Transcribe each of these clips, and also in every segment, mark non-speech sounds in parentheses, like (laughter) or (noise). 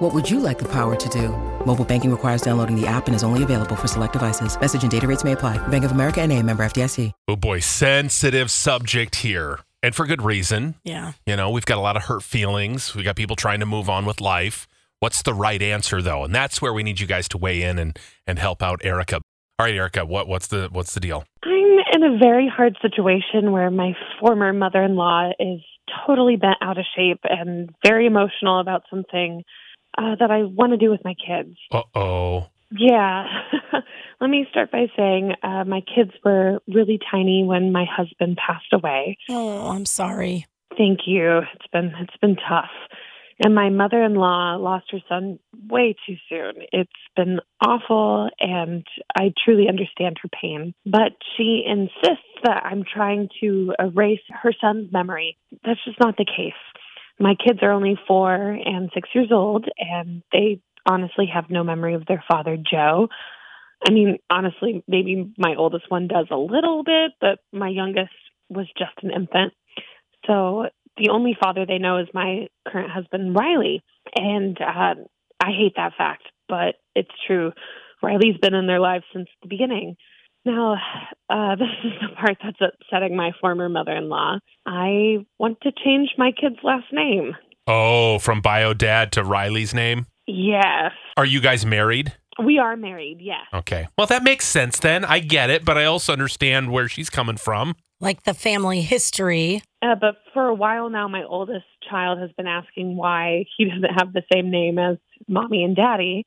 What would you like the power to do? Mobile banking requires downloading the app and is only available for select devices. Message and data rates may apply. Bank of America and a member FDIC. Oh boy, sensitive subject here. And for good reason. Yeah. You know, we've got a lot of hurt feelings. We got people trying to move on with life. What's the right answer though? And that's where we need you guys to weigh in and and help out Erica. All right, Erica, what what's the what's the deal? I'm in a very hard situation where my former mother in law is totally bent out of shape and very emotional about something uh, that I want to do with my kids. Uh oh. Yeah. (laughs) Let me start by saying uh, my kids were really tiny when my husband passed away. Oh, I'm sorry. Thank you. It's been it's been tough. And my mother-in-law lost her son way too soon. It's been awful and I truly understand her pain. But she insists that I'm trying to erase her son's memory. That's just not the case. My kids are only 4 and 6 years old and they honestly have no memory of their father, Joe. I mean, honestly, maybe my oldest one does a little bit, but my youngest was just an infant. So the only father they know is my current husband, Riley. And uh, I hate that fact, but it's true. Riley's been in their lives since the beginning. Now, uh, (laughs) this is the part that's upsetting my former mother in law. I want to change my kid's last name. Oh, from bio dad to Riley's name? Yes. Are you guys married? We are married, yes. Okay. Well, that makes sense then. I get it, but I also understand where she's coming from. Like the family history. Uh, but for a while now, my oldest child has been asking why he (laughs) doesn't have the same name as mommy and daddy.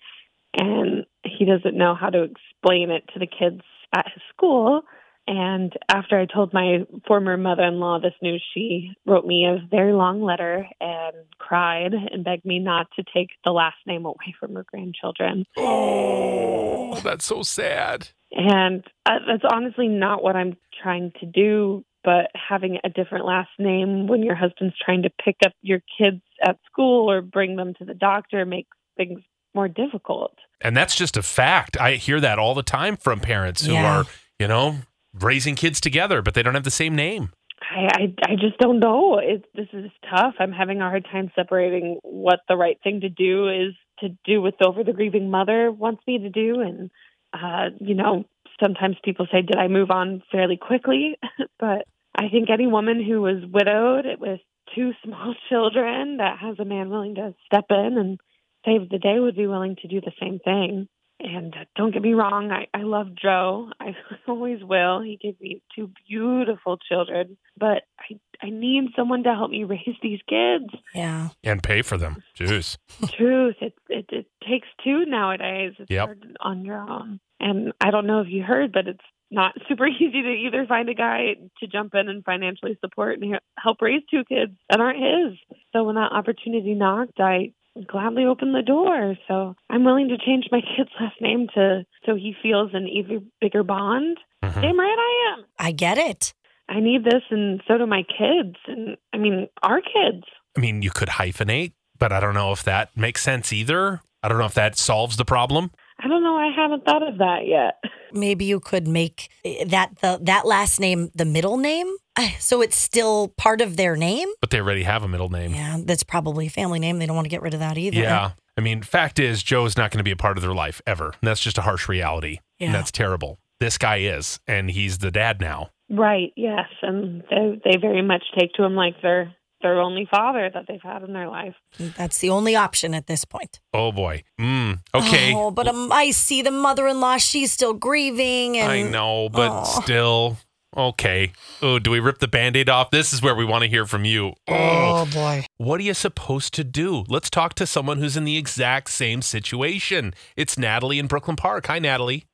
And he doesn't know how to explain it to the kids at his school. And after I told my former mother in law this news, she wrote me a very long letter and cried and begged me not to take the last name away from her grandchildren. Oh, that's so sad. And uh, that's honestly not what I'm trying to do. But having a different last name when your husband's trying to pick up your kids at school or bring them to the doctor makes things more difficult. And that's just a fact. I hear that all the time from parents who Yeah. are, you know, raising kids together, but they don't have the same name. I, I I just don't know. It, this is tough. I'm having a hard time separating what the right thing to do is to do with over the grieving mother wants me to do, and uh, you know, sometimes people say, "Did I move on fairly quickly?" (laughs) but I think any woman who was widowed with two small (laughs) children that has a man willing to step in and save the day would be willing to do the same thing. And uh, don't get me wrong, I, I love Joe. I (laughs) always will. He gave me two beautiful children, but I I need someone to help me (laughs) raise these kids. Yeah. And pay for them. Jeez. (laughs) Truth, it, it it takes two nowadays. It's Yep. hard on your own. And I don't know if you heard, but it's not super easy to either find a guy to jump in and financially support and help raise two kids that aren't his. So when that opportunity knocked, I gladly opened the door. So I'm willing to change my (laughs) kid's last name to so he feels an even bigger bond. Mhm. Damn right I am. I get it. I need this, and so do my kids, and I mean our kids. I mean, you could hyphenate, but I don't know if that makes sense either. I don't know if that solves the problem. I don't know. I haven't thought of that yet. Maybe you could make that the that last name the middle name, (sighs) so it's still part of their name. But they already have a middle name. Yeah, that's probably a family name. They don't want to get rid of that either. Yeah. I mean, fact is, Joe's not going to be a part of their life ever. And that's just a harsh reality. Yeah. And that's terrible. This guy is, and he's the dad now. Right. Yes, and they they very much take to him like their their only father that they've had in their life. That's the only option at this point. Oh boy. Mm, okay. Oh, but um, I see the mother-in-law. She's still grieving, and I know, but Oh. still. Okay. Oh, do we rip the band aid off? This is where we want to hear from you. Oh. Oh boy. What are you supposed to do? Let's talk to someone who's in the exact same situation. It's Natalie in Brooklyn Park. Hi, Natalie.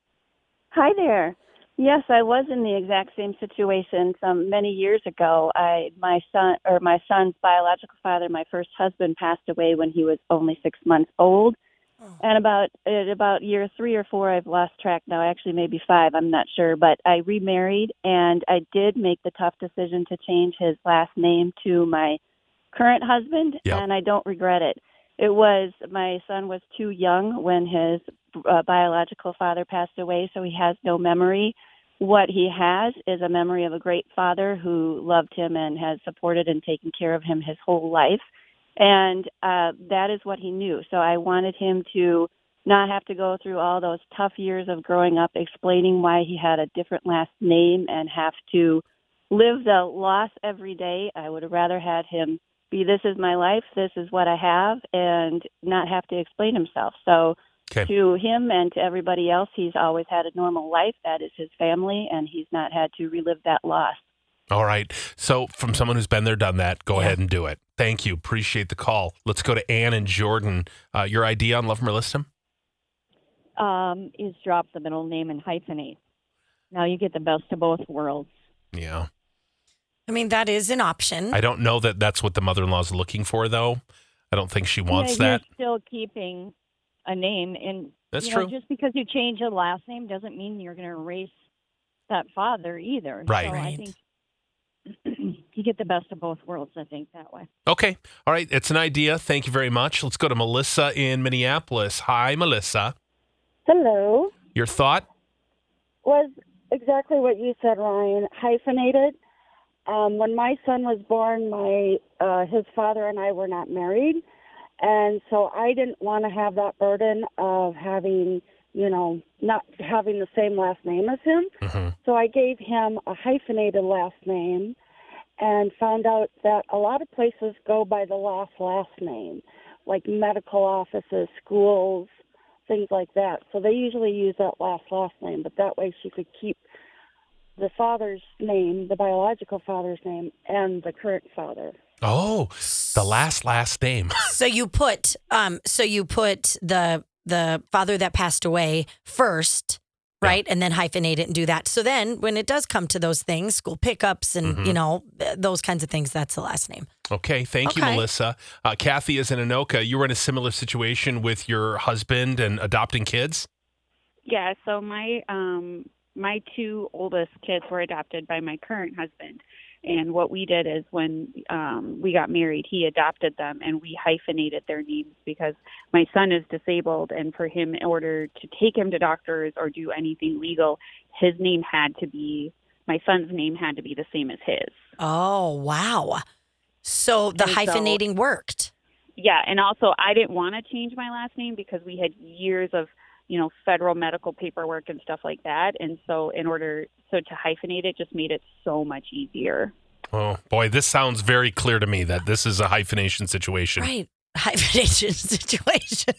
Hi there. Yes, I was in the exact same situation some many years ago. I my son or my son's biological father, my first husband, passed away when he was only six months old. And about at about year three or four, I've lost track now. Actually, maybe five. I'm not sure. But I remarried, and I did make the tough decision to change his last name to my current husband, Yep. and I don't regret it. It was my son was too young when his uh, biological father passed away, so he has no memory. What he has is a memory of a great father who loved him and has supported and taken care of him his whole life. And uh, that is what he knew. So I wanted him to not have to go through all those tough years of growing up explaining why he had a different last name and have to live the loss every day. I would have rather had him be this is my life, this is what I have, and not have to explain himself. So Okay. to him and to everybody else, he's always had a normal life. That is his family, and he's not had to relive that loss. All right. So, from someone who's been there, done that, go Yeah. ahead and do it. Thank you. Appreciate the call. Let's go to Ann and Jordan. Uh, your idea on Love 'em or List 'em? um, is drop the middle name and hyphenate. Now you get the best of both worlds. Yeah. I mean, that is an option. I don't know that that's what the mother in law is looking for, though. I don't think she wants yeah, that. You're still keeping a name, and That's you know, true. just because you change a last name doesn't mean you're going to erase that father either. Right. So I Right. think you get the best of both worlds. I think that way. Okay. All right. It's an idea. Thank you very much. Let's go to Melissa in Minneapolis. Hi, Melissa. Hello. Your thought? Was exactly what you said, Ryan. Hyphenated. Um, when my son was born, my uh, his father and I were not married, and so I didn't want to have that burden of having, you know, not having the same last name as him. hmm So I gave him a hyphenated last name and found out that a lot of places go by the last last name, like medical offices, schools, things like that. So they usually use that last last name, but that way she could keep the father's name, the biological father's name, and the current father. Oh, the last last name. (laughs) so you put um so you put the the father that passed away first right and then hyphenate it and do that so then when it does come to those things school pickups and Mhm. you know those kinds of things that's the last name Okay. Thank you, Melissa. Uh, Kathy is in Anoka. You were in a similar situation with your husband and adopting kids? Yeah, so my um my two oldest kids were adopted by my current husband. And what we did is when um we got married, he adopted them and we hyphenated their names because my son is disabled and for him in order to take him to doctors or do anything legal, his name had to be my son's name had to be the same as his. oh wow so the And so- hyphenating worked Yeah, and also I didn't want to change my last name because we had years of, you know, federal medical paperwork and stuff like that, and so in order so to hyphenate it just made it so much easier. Oh, boy. This sounds very clear to me that this is a hyphenation situation. right (laughs) hyphenation situation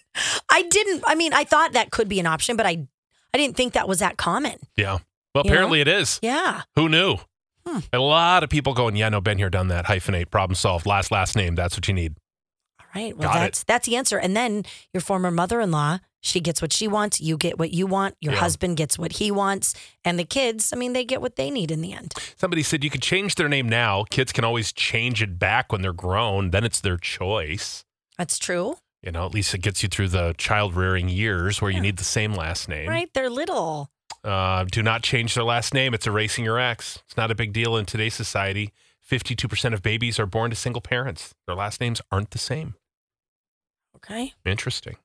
i didn't i mean i thought that could be an option but i i didn't think that was that common Yeah. Well, You know? apparently it is. yeah Who knew? Hmm. A lot of people going, yeah, no, been here, done that. Hyphenate, problem solved. Last, last name. That's what you need. All right. Well, Got it. that's that's the answer. And then your former mother-in-law, she gets what she wants. You get what you want. Your Yeah. husband gets what he wants, and the kids, I mean, they get what they need in the end. Somebody said you could change their name now. Kids can always change it back when they're grown. Then it's their choice. That's true, You know, at least it gets you through the child rearing years where you need the same last name. right? They're little. Uh, do not change their last name. It's erasing your ex. It's not a big deal in today's society. 52% of babies are born to single parents. Their last names aren't the same. Okay. Interesting.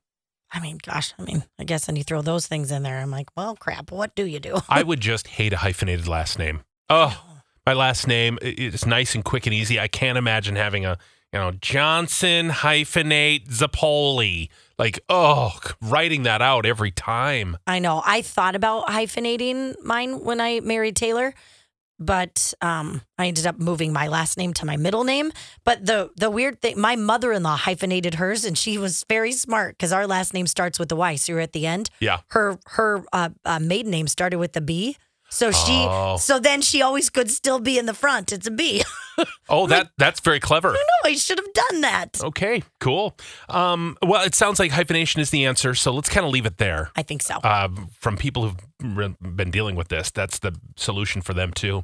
I mean, gosh, I mean, I guess when you throw those things in there, I'm like, well, crap. What do you do? (laughs) I would just hate a hyphenated last name. Oh, my last name it's nice and quick and easy. I can't imagine having a you know Johnson hyphenate Zapoli. Like oh, writing that out every time. I know. I thought about hyphenating mine when I married Taylor, but um, I ended up moving my last name to my middle name. But the the weird thing, my mother in law hyphenated hers, and she was very smart because our last name starts with the Y, so you're at the end. Yeah. Her her uh, uh, maiden name started with the B, so she Oh. so then she always could still be in the front. It's a B. (laughs) Oh, that that's very clever. no, I should have done that. Okay, cool. Um, well, it sounds like hyphenation is the answer, so let's kind of leave it there. I think so. Uh, from people who've re- been dealing with this, that's the solution for them too.